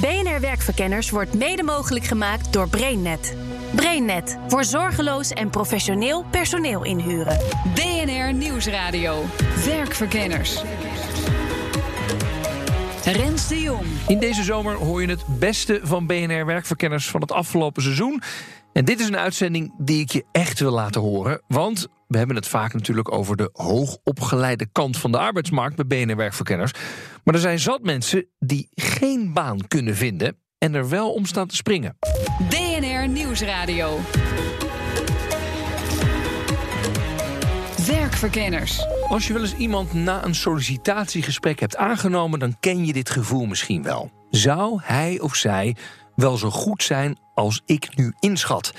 BNR Werkverkenners wordt mede mogelijk gemaakt door BrainNet. BrainNet voor zorgeloos en professioneel personeel inhuren. BNR Nieuwsradio. Werkverkenners. Rens de Jong. In deze zomer hoor je het beste van BNR Werkverkenners van het afgelopen seizoen. En dit is een uitzending die ik je echt wil laten horen. Want we hebben het vaak natuurlijk over de hoogopgeleide kant van de arbeidsmarkt bij BNR Werkverkenners. Maar er zijn zat mensen die geen baan kunnen vinden en er wel om staan te springen. BNR Nieuwsradio. Werkverkenners. Als je wel eens iemand na een sollicitatiegesprek hebt aangenomen, dan ken je dit gevoel misschien wel. Zou hij of zij wel zo goed zijn als ik nu inschat?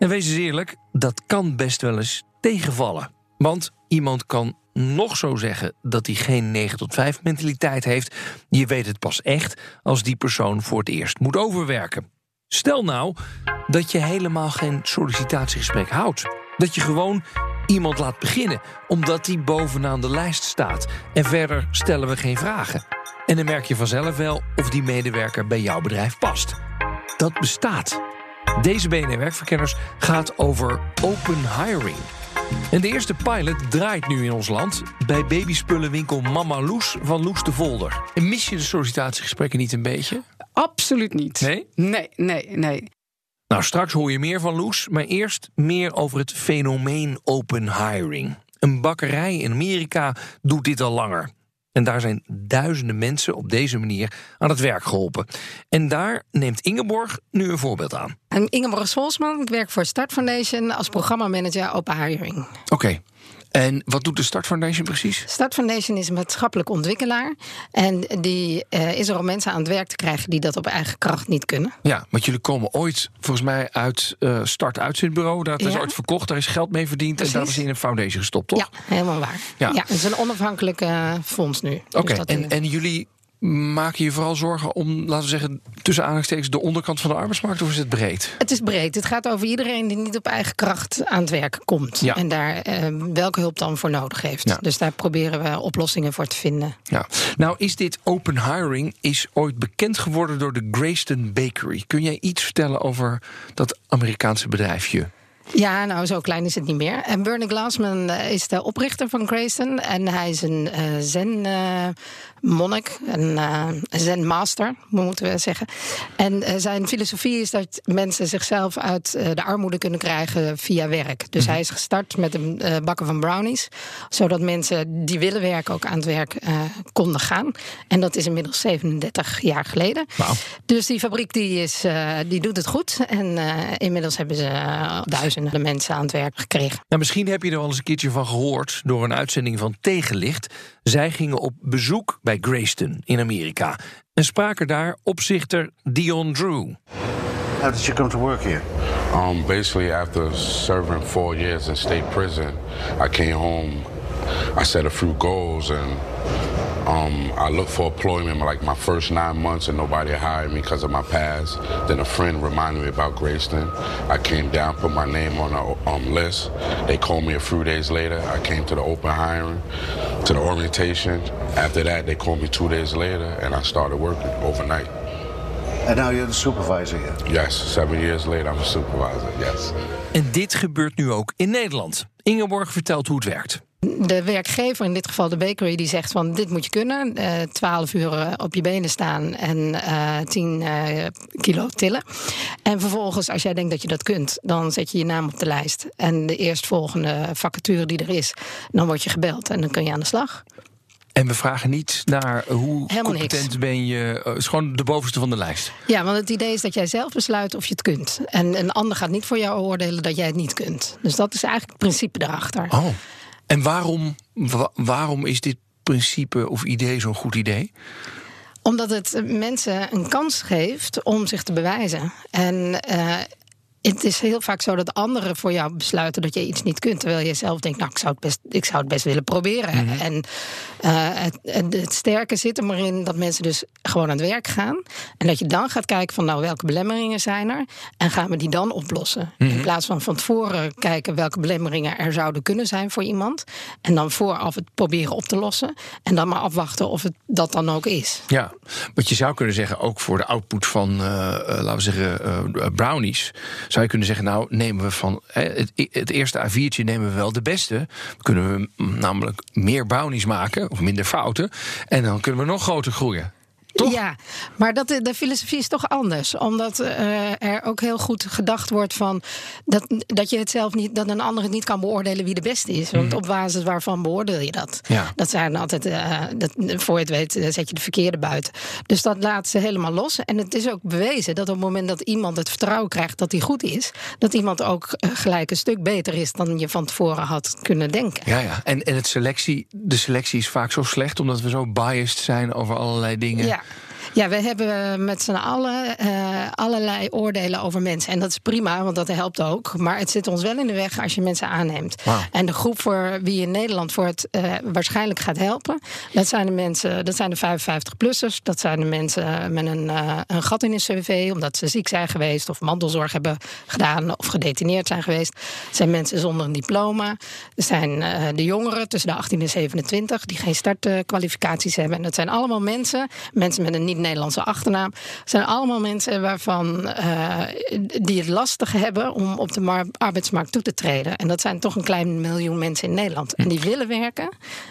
En wees eens eerlijk, dat kan best wel eens tegenvallen. Want iemand kan nog zo zeggen dat hij geen 9 tot 5 mentaliteit heeft. Je weet het pas echt als die persoon voor het eerst moet overwerken. Stel nou dat je helemaal geen sollicitatiegesprek houdt. Dat je gewoon iemand laat beginnen, omdat hij bovenaan de lijst staat. En verder stellen we geen vragen. En dan merk je vanzelf wel of die medewerker bij jouw bedrijf past. Dat bestaat. Deze BNR Werkverkenners gaat over open hiring. En de eerste pilot draait nu in ons land bij babyspullenwinkel Mama Loes van Loes de Volder. En mis je de sollicitatiegesprekken niet een beetje? Absoluut niet. Nee? Nee, nee, nee. Nou, straks hoor je meer van Loes, maar eerst meer over het fenomeen open hiring. Een bakkerij in Amerika doet dit al langer. En daar zijn duizenden mensen op deze manier aan het werk geholpen. En daar neemt Ingeborg nu een voorbeeld aan. Ingeborg Solsman, ik werk voor Start Foundation als programmamanager Open Hiring. Oké. En wat doet de Start Foundation precies? Start Foundation is een maatschappelijk ontwikkelaar. En die eh, is er om mensen aan het werk te krijgen die dat op eigen kracht niet kunnen. Ja, want jullie komen ooit volgens mij uit eh, Start Uitzendbureau. Daar is Ja. ooit verkocht, daar is geld mee verdiend. Precies. En dat is in een foundation gestopt, toch? Ja, helemaal waar. Ja. Ja. het is een onafhankelijk eh, fonds nu. Oké, Dus dat, en, en jullie maken je vooral zorgen om, laten we zeggen, tussen aanhalingstekens de onderkant van de arbeidsmarkt, of is het breed? Het is breed. Het gaat over iedereen die niet op eigen kracht aan het werk komt. Ja. En daar eh, welke hulp dan voor nodig heeft. Ja. Dus daar proberen we oplossingen voor te vinden. Ja. Nou, is dit open hiring is ooit bekend geworden door de Grayston Bakery. Kun jij iets vertellen over dat Amerikaanse bedrijfje? Ja, nou, zo klein is het niet meer. En Bernie Glassman eh, is de oprichter van Grayston. En hij is een eh, zen-monnik, een eh, zen-master, moeten we zeggen. En eh, zijn filosofie is dat mensen zichzelf uit eh, de armoede kunnen krijgen via werk. Dus hij is gestart met een bakken van brownies. Zodat mensen die willen werken ook aan het werk konden gaan. En dat is inmiddels 37 jaar geleden. Dus die fabriek die is, die doet het goed. En inmiddels hebben ze duizenden mensen aan het werk gekregen. Nou, misschien heb je er wel eens een keertje van gehoord door een uitzending van Tegenlicht. Zij gingen op bezoek bij Grayston in Amerika en spraken daar opzichter Dion Drew. How did you come to work here? Um, basically, after serving four years in state prison, I came home. I set a few goals and um, I looked for employment like my first nine months, and nobody hired me because of my past. Then a friend reminded me about Grayston. I came down, put my name on a um, list. They called me a few days later. I came to the open hiring, to the orientation. After that, they called me two days later, and I started working overnight. And now you're the supervisor here. Yes, seven years later, I'm a supervisor. Yes. En dit gebeurt nu ook in Nederland. Ingeborg vertelt hoe het werkt. De werkgever, in dit geval de bakery, die zegt van dit moet je kunnen. eh 12 uur eh, op je benen staan en eh 10 eh, kilo tillen. En vervolgens, als jij denkt dat je dat kunt, dan zet je je naam op de lijst. En de eerstvolgende vacature die er is, dan word je gebeld en dan kun je aan de slag. En we vragen niet naar hoe Helemaal competent niks. ben je. Het is gewoon de bovenste van de lijst. Ja, want het idee is dat jij zelf besluit of je het kunt. En een ander gaat niet voor jou oordelen dat jij het niet kunt. Dus dat is eigenlijk het principe erachter. Oh. En waarom, wa- waarom is dit principe of idee zo'n goed idee? Omdat het mensen een kans geeft om zich te bewijzen. En eh, het is heel vaak zo dat anderen voor jou besluiten dat je iets niet kunt. Terwijl je zelf denkt, nou, ik zou het best, ik zou het best willen proberen. Mhm. En eh, het, het, het sterke zit er maar in dat mensen dus gewoon aan het werk gaan. En dat je dan gaat kijken van, nou, welke belemmeringen zijn er? En gaan we die dan oplossen? Mhm. In plaats van van tevoren kijken welke belemmeringen er zouden kunnen zijn voor iemand. En dan vooraf het proberen op te lossen. En dan maar afwachten of het dat dan ook is. Ja, wat je zou kunnen zeggen, ook voor de output van, eh, eh, laten we zeggen, brownies, zou je kunnen zeggen, nou nemen we van het, het eerste A4'tje nemen we wel de beste. Kunnen we mm, namelijk meer brownies maken, of minder fouten, en dan kunnen we nog groter groeien. Toch? Ja, maar dat, de filosofie is toch anders. Omdat eh, er ook heel goed gedacht wordt van dat, dat je het zelf niet, dat een ander het niet kan beoordelen wie de beste is. Want op basis waarvan beoordeel je dat? Ja. Dat zijn altijd, eh, dat, voor je het weet, eh, zet je de verkeerde buiten. Dus dat laat ze helemaal los. En het is ook bewezen dat op het moment dat iemand het vertrouwen krijgt dat hij goed is, dat iemand ook gelijk een stuk beter is dan je van tevoren had kunnen denken. Ja, ja. En, en het selectie, de selectie is vaak zo slecht omdat we zo biased zijn over allerlei dingen. Ja. Ja, we hebben met z'n allen eh, allerlei oordelen over mensen. En dat is prima, want dat helpt ook. Maar het zit ons wel in de weg als je mensen aanneemt. En de groep voor wie in Nederland voor het eh, waarschijnlijk gaat helpen, dat zijn de mensen, dat zijn de 55-plussers. Dat zijn de mensen met een, eh, een gat in hun cv, omdat ze ziek zijn geweest of mantelzorg hebben gedaan of gedetineerd zijn geweest. Het zijn mensen zonder een diploma. Er zijn de jongeren tussen de 18 en 27 die geen startkwalificaties hebben. En dat zijn allemaal mensen, mensen met een niet-Nederlandse achternaam. Het zijn allemaal mensen waarvan eh, die het lastig hebben om op de mar- arbeidsmarkt toe te treden. En dat zijn toch een klein miljoen mensen in Nederland. En die willen werken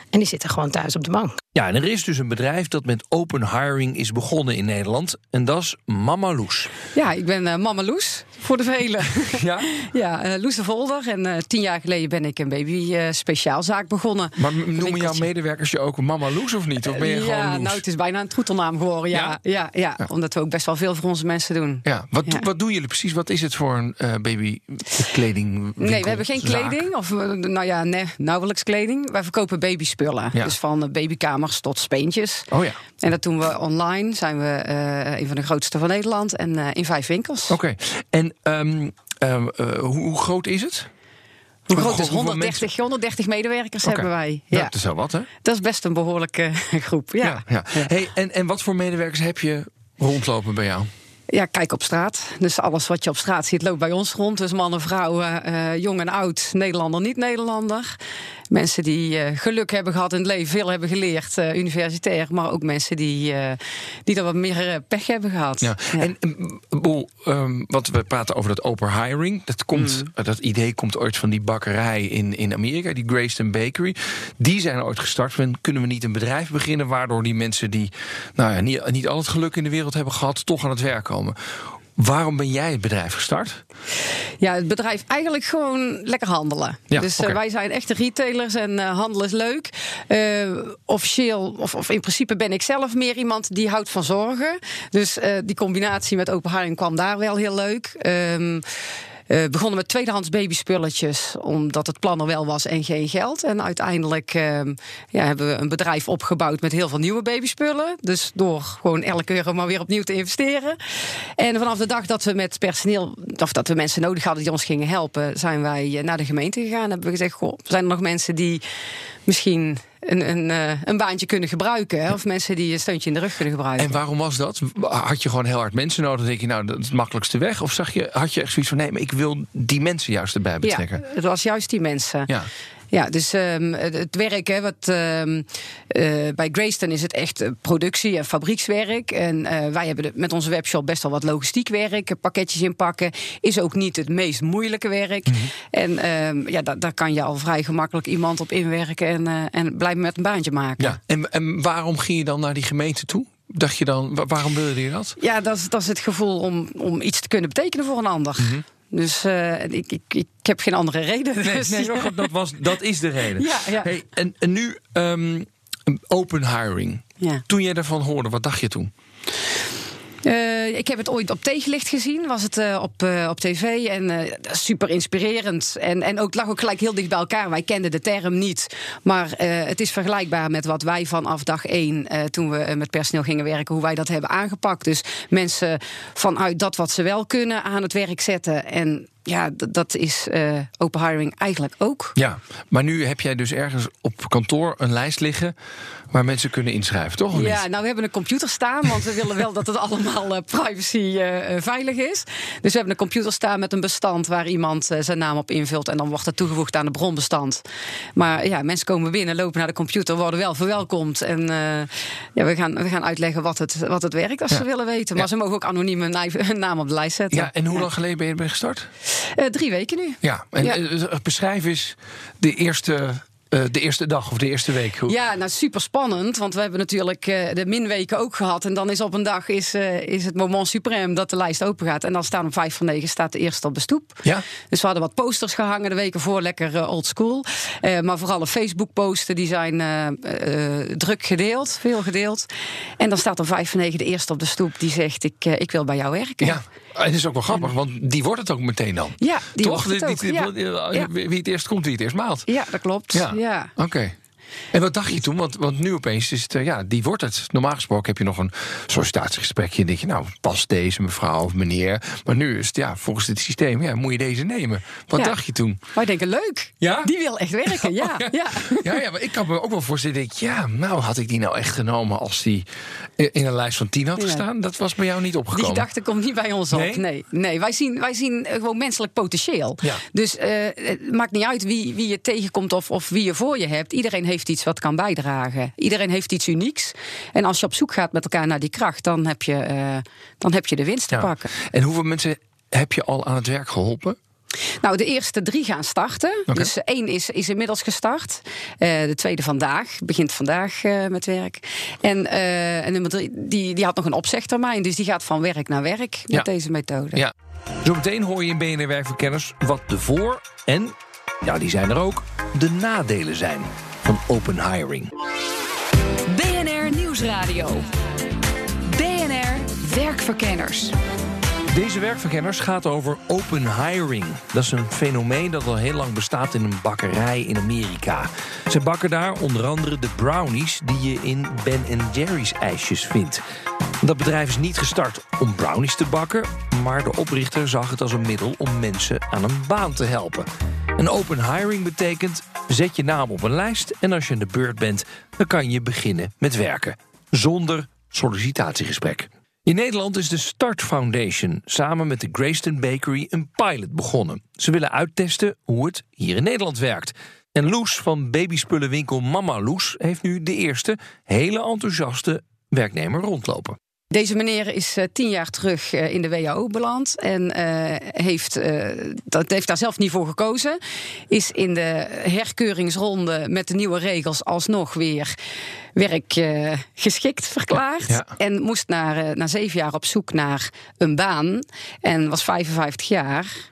en die zitten gewoon thuis op de bank. Ja, en er is dus een bedrijf dat met open hiring is begonnen in Nederland. En dat is Mama Loes. Ja, ik ben eh, Mama Loes, voor de velen. Ja? ja, eh, Loes de Volder. En eh, tien jaar geleden ben ik een baby eh, speciaalzaak begonnen. Maar noemen jouw medewerkers je ook Mama Loes of niet? Of ben je ja, gewoon Loes? nou, het is bijna een troetelnaam geworden. Ja, ja? Ja, omdat we ook best wel veel voor onze mensen doen. Ja, wat, Ja. wat doen jullie precies? Wat is het voor een eh babykleding? Nee, we hebben geen kleding. Of, nou ja, nee, nauwelijks kleding. Wij verkopen babyspullen. Dus van babykamers tot speentjes. Oh ja, En dat doen we online. Zijn we een van de grootste van Nederland. En in vijf winkels. oké. En ehm, ehm, eh, hoe, groot is het? Hoe groot is hoeveel 130, mensen? 130 medewerkers hebben wij. Ja. Dat is wel wat, hè? Dat is best een behoorlijke groep. Ja. ja. ja. Hey, en, en wat voor medewerkers heb je rondlopen bij jou? Ja, kijk op straat. Dus alles wat je op straat ziet loopt bij ons rond. Dus mannen, vrouwen, eh, jong en oud, Nederlander, niet-Nederlander. Mensen die eh, geluk hebben gehad in het leven, veel hebben geleerd, eh, universitair. Maar ook mensen die, eh die er wat meer pech hebben gehad. Ja. En um, Boel, ehm, want we praten over dat open hiring. Dat, komt, Mm. dat idee komt ooit van die bakkerij in, in Amerika, die Grayston Bakery. Die zijn ooit gestart. van, Kunnen we niet een bedrijf beginnen waardoor die mensen die nou ja, niet, niet al het geluk in de wereld hebben gehad, toch aan het werk komen? Waarom ben jij het bedrijf gestart? Ja, het bedrijf eigenlijk gewoon lekker handelen. Ja, dus eh, wij zijn echte retailers en eh, handelen is leuk. Eh, officieel, of, of in principe ben ik zelf meer iemand die houdt van zorgen. Dus die combinatie met open haring kwam daar wel heel leuk. Ehm eh, begonnen met tweedehands babyspulletjes, omdat het plan er wel was en geen geld. En uiteindelijk ehm, ja, hebben we een bedrijf opgebouwd met heel veel nieuwe babyspullen. Dus door gewoon elke euro maar weer opnieuw te investeren. En vanaf de dag dat we met personeel, of dat we mensen nodig hadden die ons gingen helpen, zijn wij eh, naar de gemeente gegaan. En hebben we gezegd: Goh, zijn er nog mensen die misschien een, een, eh, een baantje kunnen gebruiken? Hè? Of mensen die een steuntje in de rug kunnen gebruiken? En waarom was dat? Had je gewoon heel hard mensen nodig? Dan denk je, nou, dat is het makkelijkste weg. Of zag je, had je echt zoiets van, nee, maar ik wil die mensen juist erbij betrekken? Ja, het was juist die mensen. Ja. Ja, dus ehm, het, werk, hè, wat, ehm, eh, bij Grayston is het echt eh, productie en fabriekswerk. En eh, wij hebben de- met onze webshop best wel wat logistiek werk. Pakketjes inpakken is ook niet het meest moeilijke werk. Mhm. En ehm, ja, da- daar kan je al vrij gemakkelijk iemand op inwerken en, eh, en blijven met een baantje maken. Ja. En, en waarom ging je dan naar die gemeente toe? Dacht je dan, wa- waarom wilde je dat? Ja, dat is, dat is het gevoel om, om iets te kunnen betekenen voor een ander. Mhm. Dus eh, ik, ik, ik heb geen andere reden. Dus- maar dat, was, dat is de reden. Ja, ja. Hey, en, en nu ehm, open hiring. Ja. Toen jij daarvan hoorde, wat dacht je toen? Eh, ik heb het ooit op tegenlicht gezien, was het eh, op, eh, op tv. En super inspirerend. En, en ook, lag ook gelijk heel dicht bij elkaar. Wij kenden de term niet. Maar het is vergelijkbaar met wat wij vanaf dag één, toen we met personeel gingen werken, hoe wij dat hebben aangepakt. Dus mensen vanuit dat wat ze wel kunnen aan het werk zetten. En ja, dat is eh, open hiring eigenlijk ook. Ja, maar nu heb jij dus ergens op kantoor een lijst liggen waar mensen kunnen inschrijven, toch? Ja, nou we hebben een computer staan, want we willen wel dat het allemaal eh, privacy eh, veilig is. Dus we hebben een computer staan met een bestand waar iemand zijn naam op invult en dan wordt dat toegevoegd aan het bronbestand. Maar ja, mensen komen binnen, lopen naar de computer, worden wel verwelkomd en ja, we gaan, we gaan uitleggen wat het, wat het werkt als Ja. ze willen weten. Maar Ja. ze mogen ook anoniem hun, naam op de lijst zetten. Ja, en hoe lang geleden ben je gestart? Eh, drie weken nu. Ja, en Ja. eh, beschrijf eens de eerste, eh, de eerste dag of de eerste week. Hoe- Ja, nou super spannend. Want we hebben natuurlijk eh, de minweken ook gehad. En dan is op een dag is, eh, is het moment suprême dat de lijst open gaat. En dan staan om vijf voor negen staat de eerste op de stoep. Ja? Dus we hadden wat posters gehangen de weken voor, lekker eh, old school. Eh, maar vooral de Facebook-posten, die zijn eh, eh, druk gedeeld, veel gedeeld. En dan staat om vijf voor negen de eerste op de stoep die zegt: Ik, eh, ik wil bij jou werken. Ja, het is ook wel grappig, want die wordt het ook meteen dan. Ja, die Toch? wordt het ook, die- ja. die- Ja. Wie het eerst komt, wie het eerst maalt. Ja, dat klopt. Ja, ja. oké. En wat dacht je toen? Want, want nu opeens is het, eh, ja, die wordt het. Normaal gesproken heb je nog een sollicitatiegesprekje. En denk je, nou, pas deze mevrouw of meneer. Maar nu is het, ja, volgens het systeem, ja, moet je deze nemen. Wat Ja. dacht je toen? Wij denken leuk. Ja? Die wil echt werken, ja. Oh, ja. Ja, ja, maar ik kan me ook wel voorstellen. denk ik, Ja, nou had ik die nou echt genomen als die in een lijst van tien had gestaan. Dat was bij jou niet Die opgekomen. gedachte komt niet bij ons Nee? op. Nee, nee. Wij, zien, wij zien gewoon menselijk potentieel. Ja. Dus eh, het maakt niet uit wie, wie je tegenkomt of, of wie je voor je hebt. Iedereen heeft iets wat kan bijdragen. Iedereen heeft iets unieks. En als je op zoek gaat met elkaar naar die kracht, dan heb je, eh, dan heb je de winst te Ja. pakken. En hoeveel mensen heb je al aan het werk geholpen? Nou, de eerste drie gaan starten. Dus één is, is inmiddels gestart. Eh, de tweede vandaag, begint vandaag eh, met werk. En, en nummer drie, die, die had nog een opzegtermijn. Dus die gaat van werk naar werk met Ja. deze methode. Ja. Zometeen hoor je in BNR Werkverkenners wat de voor- en, ja, die zijn er ook, de nadelen zijn van open hiring. BNR Nieuwsradio. BNR Werkverkenners. Deze werkverkenners gaat over open hiring. Dat is een fenomeen dat al heel lang bestaat in een bakkerij in Amerika. Ze bakken daar onder andere de brownies die je in Ben Jerry's ijsjes vindt. Dat bedrijf is niet gestart om brownies te bakken, maar de oprichter zag het als een middel om mensen aan een baan te helpen. En open hiring betekent zet je naam op een lijst en als je aan de beurt bent, dan kan je beginnen met werken zonder sollicitatiegesprek. In Nederland is de Start Foundation samen met de Grayston Bakery een pilot begonnen. Ze willen uittesten hoe het hier in Nederland werkt. En Loes van babyspullenwinkel Mama Loes heeft nu de eerste hele enthousiaste werknemer rondlopen. Deze meneer is eh, tien jaar terug eh, in de WHO beland en eh, heeft, dat heeft daar zelf niet voor gekozen. Is in de herkeuringsronde met de nieuwe regels alsnog weer werkgeschikt verklaard. Ja, ja. En moest na, eh, na zeven jaar op zoek naar een baan en was 55 jaar.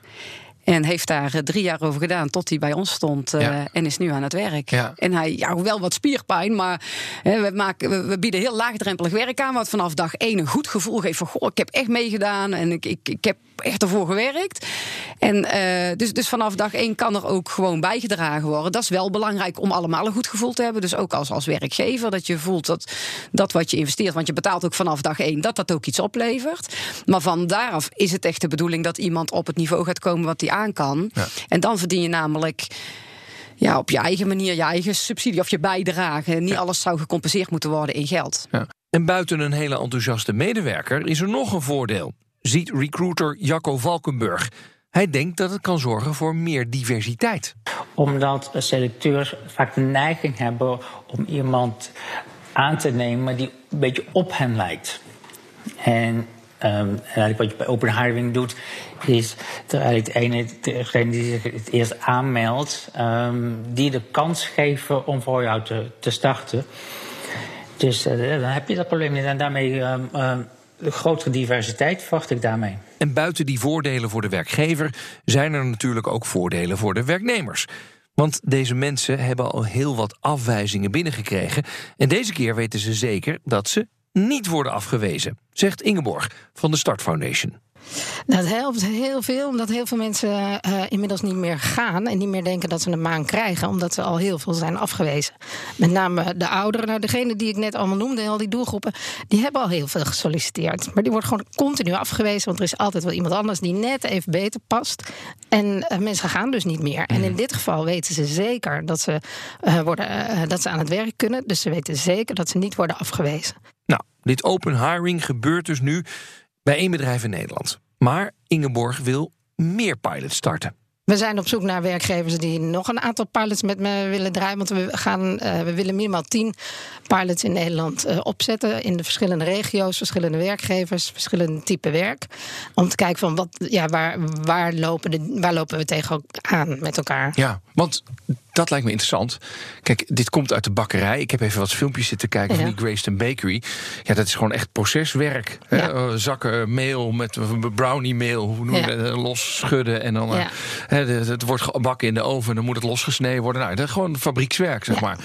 En heeft daar eh, drie jaar over gedaan tot hij bij ons stond eh, Ja. en is nu aan het werk. Ja. En hij, ja, wel wat spierpijn, maar hè, we, maken, we, we bieden heel laagdrempelig werk aan. Wat vanaf dag één een goed gevoel geeft van, goh, ik heb echt meegedaan en ik, ik, ik heb echt ervoor gewerkt. En eh, dus, dus vanaf dag één kan er ook gewoon bijgedragen worden. Dat is wel belangrijk om allemaal een goed gevoel te hebben. Dus ook als, als werkgever, dat je voelt dat, dat wat je investeert, want je betaalt ook vanaf dag één, dat dat ook iets oplevert. Maar van daaraf is het echt de bedoeling dat iemand op het niveau gaat komen wat hij aan kan. Ja. En dan verdien je namelijk ja, op je eigen manier je eigen subsidie of je bijdrage. Niet alles zou gecompenseerd moeten worden in geld. Ja. En buiten een hele enthousiaste medewerker is er nog een voordeel, ziet recruiter Jacco Valkenburg. Hij denkt dat het kan zorgen voor meer diversiteit. Omdat selecteurs vaak de neiging hebben om iemand aan te nemen die een beetje op hen lijkt. En ehm, wat je bij open hiring doet, is dat eigenlijk de ene, degene die zich het eerst aanmeldt, ehm, die de kans geven om voor jou te, te starten. Dus eh, dan heb je dat probleem niet. En daarmee ehm, de grotere diversiteit verwacht ik daarmee. En buiten die voordelen voor de werkgever zijn er natuurlijk ook voordelen voor de werknemers. Want deze mensen hebben al heel wat afwijzingen binnengekregen. En deze keer weten ze zeker dat ze niet worden afgewezen, zegt Ingeborg van de Start Foundation. Dat helpt heel veel, omdat heel veel mensen uh, inmiddels niet meer gaan en niet meer denken dat ze een maan krijgen, omdat ze al heel veel zijn afgewezen. Met name de ouderen, nou, degene die ik net allemaal noemde, al die doelgroepen, die hebben al heel veel gesolliciteerd. Maar die wordt gewoon continu afgewezen, want er is altijd wel iemand anders die net even beter past. En uh, mensen gaan dus niet meer. En in Mhm. dit geval weten ze zeker dat ze, uh, worden, dat ze aan het werk kunnen. Dus ze weten zeker dat ze niet worden afgewezen. Nou, dit open hiring gebeurt dus nu bij één bedrijf in Nederland. Maar Ingeborg wil meer pilots starten. We zijn op zoek naar werkgevers die nog een aantal pilots met me willen draaien. Want we, gaan, uh, we willen minimaal tien pilots in Nederland uh, opzetten. In de verschillende regio's, verschillende werkgevers, verschillende type werk. Om te kijken van wat, ja, waar, waar, lopen de, waar lopen we tegen aan met elkaar. Ja, want dat lijkt me interessant. Kijk, dit komt uit de bakkerij. Ik heb even wat filmpjes zitten kijken ja. van die Grayston Bakery. Ja, dat is gewoon echt proceswerk. Ja. Hè? Zakken meel met brownie meel, hoe noem je ja. dat? Los schudden en dan... Hè, het wordt gebakken in de oven, dan moet het losgesneden worden. Nou, dat is gewoon fabriekswerk, zeg maar.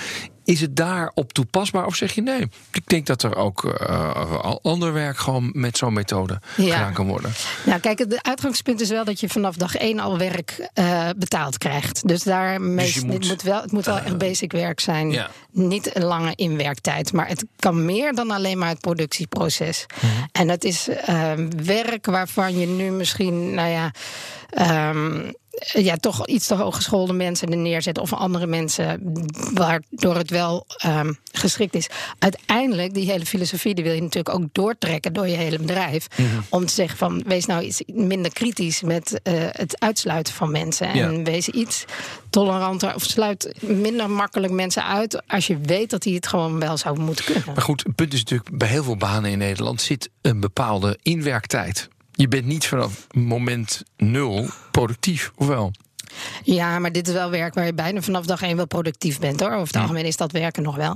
Is het daarop toepasbaar of zeg je nee? Ik denk dat er ook uh, ander werk gewoon met zo'n methode ja. gedaan kan worden. Nou, kijk, het uitgangspunt is wel dat je vanaf dag één al werk uh, betaald krijgt. Dus daar dus moet, wel, het moet wel uh, echt basic werk zijn. Ja. Niet een lange inwerktijd. Maar het kan meer dan alleen maar het productieproces. Mhm. Mm -hmm. En dat is werk waarvan je nu misschien, nou ja. Um, ja, toch iets te hooggeschoolde mensen er neerzetten of andere mensen, waardoor het wel um, geschikt is. Uiteindelijk, die hele filosofie, die wil je natuurlijk ook doortrekken door je hele bedrijf. Mm -hmm. Om te zeggen van wees nou iets minder kritisch met uh, het uitsluiten van mensen. En ja. wees iets toleranter of sluit minder makkelijk mensen uit als je weet dat die het gewoon wel zou moeten kunnen. Maar goed, het punt is natuurlijk, bij heel veel banen in Nederland zit een bepaalde inwerktijd. Je bent niet vanaf moment nul productief, of wel? Ja, maar dit is wel werk waar je bijna vanaf dag één wel productief bent hoor. Over het algemeen is dat werken nog wel.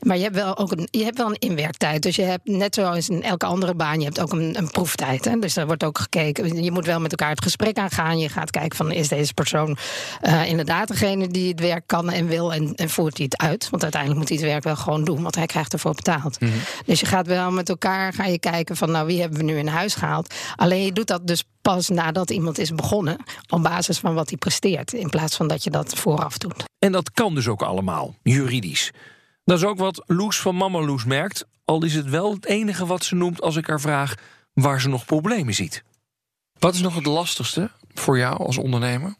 Maar je hebt wel ook een, je hebt wel een inwerktijd. Dus je hebt net zoals in elke andere baan, je hebt ook een, een proeftijd. Hè? Dus er wordt ook gekeken. Je moet wel met elkaar het gesprek aangaan. Je gaat kijken van is deze persoon uh, inderdaad degene die het werk kan en wil en, en voert hij het uit. Want uiteindelijk moet hij het werk wel gewoon doen, want hij krijgt ervoor betaald. Mhm. Mm -hmm. Dus je gaat wel met elkaar ga je kijken van nou wie hebben we nu in huis gehaald. Alleen je doet dat dus pas nadat iemand is begonnen op basis van wat hij presteert. In plaats van dat je dat vooraf doet. En dat kan dus ook allemaal, juridisch. Dat is ook wat Loes van Mama Loes merkt. Al is het wel het enige wat ze noemt als ik haar vraag waar ze nog problemen ziet. Wat is nog het lastigste voor jou als ondernemer?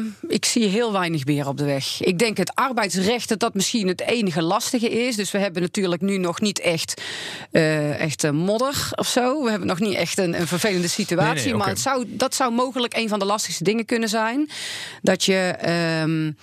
Um, ik zie heel weinig meer op de weg. Ik denk het arbeidsrecht dat dat misschien het enige lastige is. Dus we hebben natuurlijk nu nog niet echt, uh, echt modder of zo. We hebben nog niet echt een, een vervelende situatie. Nee, nee, maar okay. het zou, dat zou mogelijk een van de lastigste dingen kunnen zijn. Dat je. Um,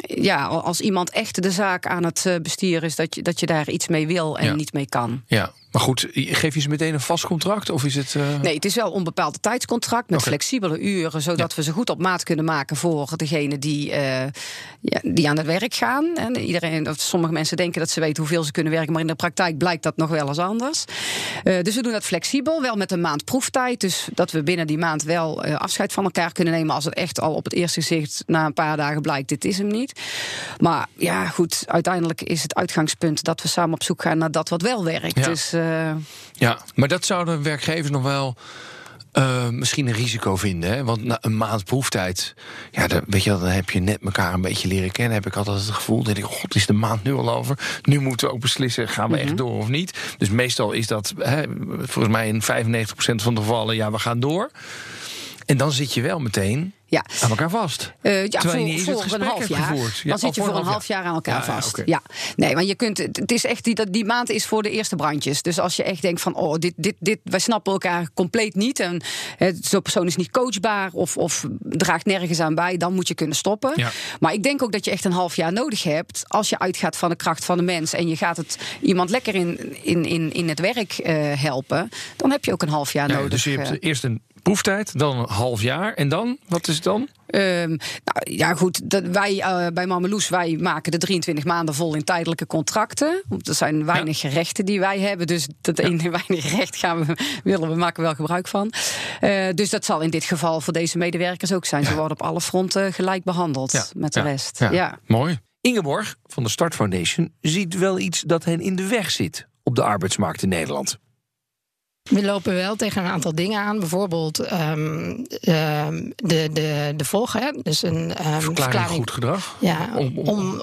ja, als iemand echt de zaak aan het eh, besturen is, dat je, dat je daar iets mee wil en ja. niet mee kan. Ja, maar goed, geef je ze meteen een vast contract? Of is het. Uh... Nee, het is wel een onbepaalde tijdscontract met okay. flexibele uren, zodat ja. we ze goed op maat kunnen maken voor degene die, uh, ja, die aan het werk gaan. En iedereen, of sommige mensen denken dat ze weten hoeveel ze kunnen werken, maar in de praktijk blijkt dat nog wel eens anders. Uh, dus we doen dat flexibel, wel met een maand proeftijd. Dus dat we binnen die maand wel afscheid van elkaar kunnen nemen als het echt al op het eerste gezicht na een paar dagen blijkt, dit is hem niet. Maar ja, goed, uiteindelijk is het uitgangspunt dat we samen op zoek gaan naar dat wat wel werkt. Ja. Dus. Ja, maar dat zouden werkgevers nog wel. Uh, misschien een risico vinden. Hè? Want na een maand proeftijd, ja, dan, weet je, dan heb je net elkaar een beetje leren kennen. Heb ik altijd het gevoel dat ik, god, is de maand nu al over. Nu moeten we ook beslissen, gaan we mm -hmm. echt door of niet. Dus meestal is dat, hè, volgens mij in 95% van de gevallen, ja, we gaan door. En dan zit je wel meteen ja. aan elkaar vast. Uh, ja, voor, voor een half jaar. Ja, dan zit je voor een half jaar aan elkaar ja, vast. Ja, okay. ja, nee, maar je kunt. Het is echt die, die maand is voor de eerste brandjes. Dus als je echt denkt van, oh, dit, dit, dit, wij snappen elkaar compleet niet. En zo'n persoon is niet coachbaar of, of draagt nergens aan bij, dan moet je kunnen stoppen. Maar ik denk ook dat je echt een half jaar nodig hebt als je uitgaat van de kracht van de mens en je gaat het iemand lekker in, in, in, in het werk uh, helpen, dan heb je ook een half jaar nodig. Dus je hebt eerst een proeftijd, dan een half jaar. En dan? Wat is het dan? Um, nou, ja, goed. Dat wij uh, bij Mameloes, wij maken de 23 maanden vol in tijdelijke contracten. Er zijn weinig ja. rechten die wij hebben. Dus dat ja. ene weinig recht gaan we, willen we maken wel gebruik van. Uh, dus dat zal in dit geval voor deze medewerkers ook zijn. Ze worden op alle fronten gelijk behandeld met de rest. Ja. Mooi. Ingeborg van de Start Foundation ziet wel iets dat hen in de weg zit op de arbeidsmarkt in Nederland. We lopen wel tegen een aantal dingen aan. Bijvoorbeeld ehm, ehm, de, de, de volgen. Dus een ehm, Verklaring goed gedrag. Ja, Om- om- om,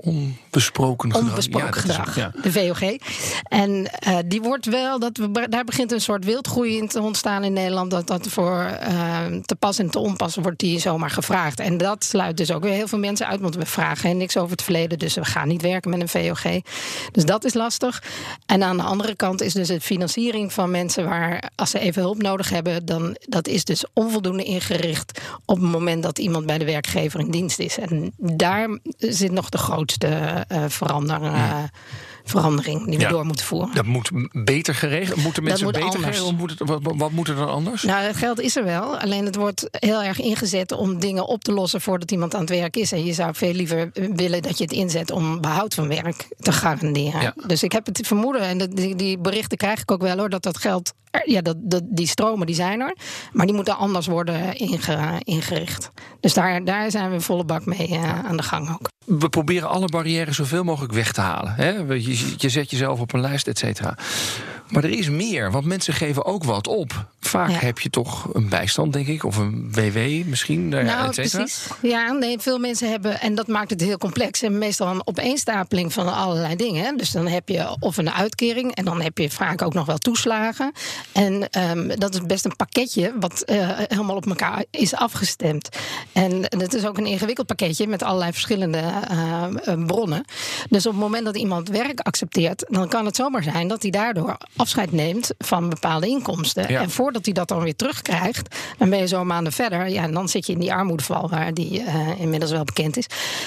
Onbesproken gedrag. onbesproken Ja, gedrag, ja. de VOG. En eh, die wordt wel, dat we, daar begint een soort wildgroei in te ontstaan in Nederland. Dat dat voor eh, te pas en te onpas wordt die zomaar gevraagd. En dat sluit dus ook weer heel veel mensen uit, want we vragen niks over het verleden. Dus we gaan niet werken met een VOG. Dus dat is lastig. En aan de andere kant is dus de financiering van mensen waar, als ze even hulp nodig hebben, dan dat is dus onvoldoende ingericht op het moment dat iemand bij de werkgever in dienst is. En daar zit nog de grootste eh, verander, eh, verandering die we Ja. door moeten voeren. Dat moet beter geregeld. Moeten mensen moet beter anders. geregeld? Moet het, wat, wat moet er dan anders? Nou, het geld is er wel. Alleen het wordt heel erg ingezet om dingen op te lossen voordat iemand aan het werk is. En je zou veel liever willen dat je het inzet om behoud van werk te garanderen. Ja. Dus ik heb het vermoeden, en die, die berichten krijg ik ook wel hoor, dat dat geld. Ja, dat, dat, die stromen die zijn er, maar die moeten anders worden inge- ingericht. Dus daar, daar zijn we volle bak mee eh, aan de gang ook. We proberen alle barrières zoveel mogelijk weg te halen. Hè? Je, je zet jezelf op een lijst, et cetera. Maar er is meer, want mensen geven ook wat op. Vaak Ja. heb je toch een bijstand, denk ik, of een WW misschien, nou, ja, Nou, et cetera. precies. Ja, nee, veel mensen hebben, en dat maakt het heel complex, en meestal een opeenstapeling van allerlei dingen. hè. Dus dan heb je of een uitkering, en dan heb je vaak ook nog wel toeslagen. En ehm, dat is best een pakketje wat eh, helemaal op elkaar is afgestemd. En het is ook een ingewikkeld pakketje met allerlei verschillende eh, eh, bronnen. Dus op het moment dat iemand werk accepteert, dan kan het zomaar zijn dat hij daardoor afscheid neemt van bepaalde inkomsten. Ja. En voordat hij dat dan weer terugkrijgt, dan ben je zo maanden verder. Ja, en dan zit je in die armoedeval waar die eh, inmiddels wel bekend is.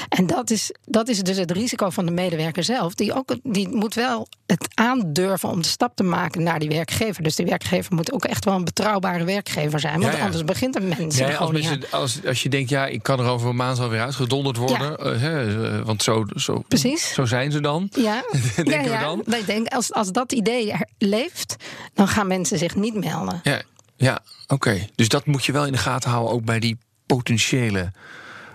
En dat is, dat is dus het risico van de medewerker zelf. Die, ook, die moet wel het aandurven om de stap te maken naar die werkgever. Dus die werkgever moet ook echt wel een betrouwbare werkgever zijn. Want Ja, ja. anders begint een mens Ja, er als, mensen, als, als je denkt, ja, ik kan er over een maand alweer uitgedonderd worden. eh, hè, eh, want zo, zo, Precies. zo zijn ze dan. Ja, Denken we dan? Ik denk, als, als dat idee er leeft, dan gaan mensen zich niet melden. Ja, ja oké. Dus dat moet je wel in de gaten houden, ook bij die potentiële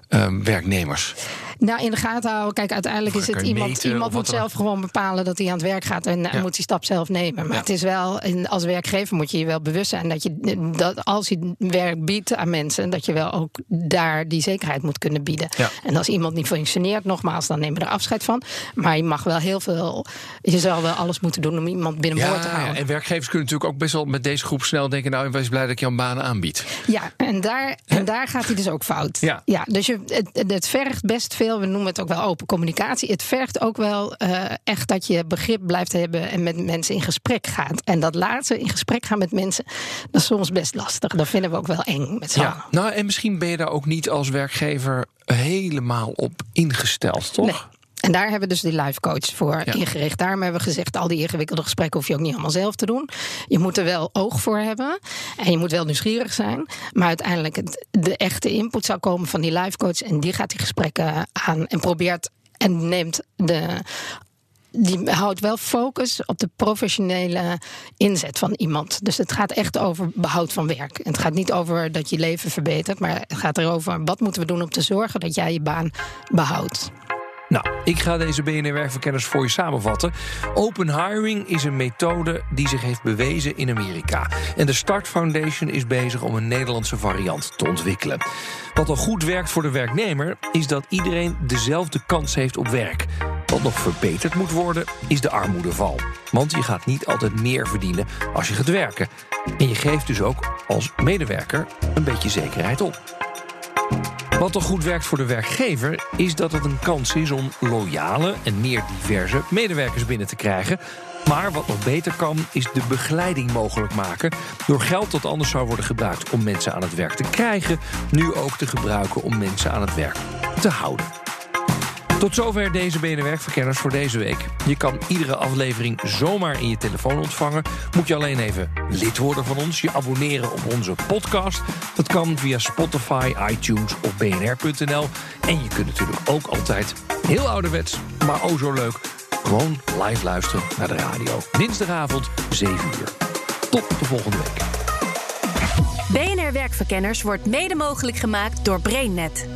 ehm, werknemers. Nou, in de gaten houden. Kijk, uiteindelijk is het iemand. iemand moet zelf gewoon bepalen dat hij aan het werk gaat en, en Ja. moet die stap zelf nemen. Maar Ja. het is wel, als werkgever moet je je wel bewust zijn dat je dat als je werk biedt aan mensen, dat je wel ook daar die zekerheid moet kunnen bieden. Ja. En als iemand niet functioneert, nogmaals, dan nemen we er afscheid van. Maar je mag wel heel veel. Je zal wel alles moeten doen om iemand binnenboord te Ja, houden. en werkgevers kunnen natuurlijk ook best wel met deze groep snel denken: Nou, wees blij dat ik je een baan aanbied. Ja, en daar, en daar gaat hij dus ook fout. Ja. dus je, het, het vergt best veel, we noemen het ook wel open communicatie. Het vergt ook wel eh, echt dat je begrip blijft hebben en met mensen in gesprek gaat. En dat laatste, in gesprek gaan met mensen, dat is soms best lastig. Dat vinden we ook wel eng met z'n allen. Ja. Nou, en misschien ben je daar ook niet als werkgever helemaal op ingesteld, toch? En daar hebben we dus die life coach voor Ja. ingericht. Daarom hebben we gezegd, al die ingewikkelde gesprekken hoef je ook niet allemaal zelf te doen. Je moet er wel oog voor hebben. En je moet wel nieuwsgierig zijn. Maar uiteindelijk het, de echte input zou komen van die life coach. En die gaat die gesprekken aan en probeert en neemt de die houdt wel focus op de professionele inzet van iemand. Dus het gaat echt over behoud van werk. Het gaat niet over dat je leven verbetert, maar het gaat erover wat moeten we doen om te zorgen dat jij je baan behoudt. Nou, ik ga deze BNR-werkverkenners voor je samenvatten. Open hiring is een methode die zich heeft bewezen in Amerika. En de Start Foundation is bezig om een Nederlandse variant te ontwikkelen. Wat al goed werkt voor de werknemer, is dat iedereen dezelfde kans heeft op werk. Wat nog verbeterd moet worden, is de armoedeval. Want je gaat niet altijd meer verdienen als je gaat werken. En je geeft dus ook als medewerker een beetje zekerheid op. Wat toch goed werkt voor de werkgever is dat het een kans is om loyale en meer diverse medewerkers binnen te krijgen. Maar wat nog beter kan, is de begeleiding mogelijk maken. Door geld dat anders zou worden gebruikt om mensen aan het werk te krijgen, nu ook te gebruiken om mensen aan het werk te houden. Tot zover deze BNR Werkverkenners voor deze week. Je kan iedere aflevering zomaar in je telefoon ontvangen. Moet je alleen even lid worden van ons, je abonneren op onze podcast. Dat kan via Spotify, iTunes of bnr.nl. En je kunt natuurlijk ook altijd, heel ouderwets, maar oh zo leuk... gewoon live luisteren naar de radio. Dinsdagavond, 7 uur. Tot de volgende week. BNR Werkverkenners wordt mede mogelijk gemaakt door BrainNet.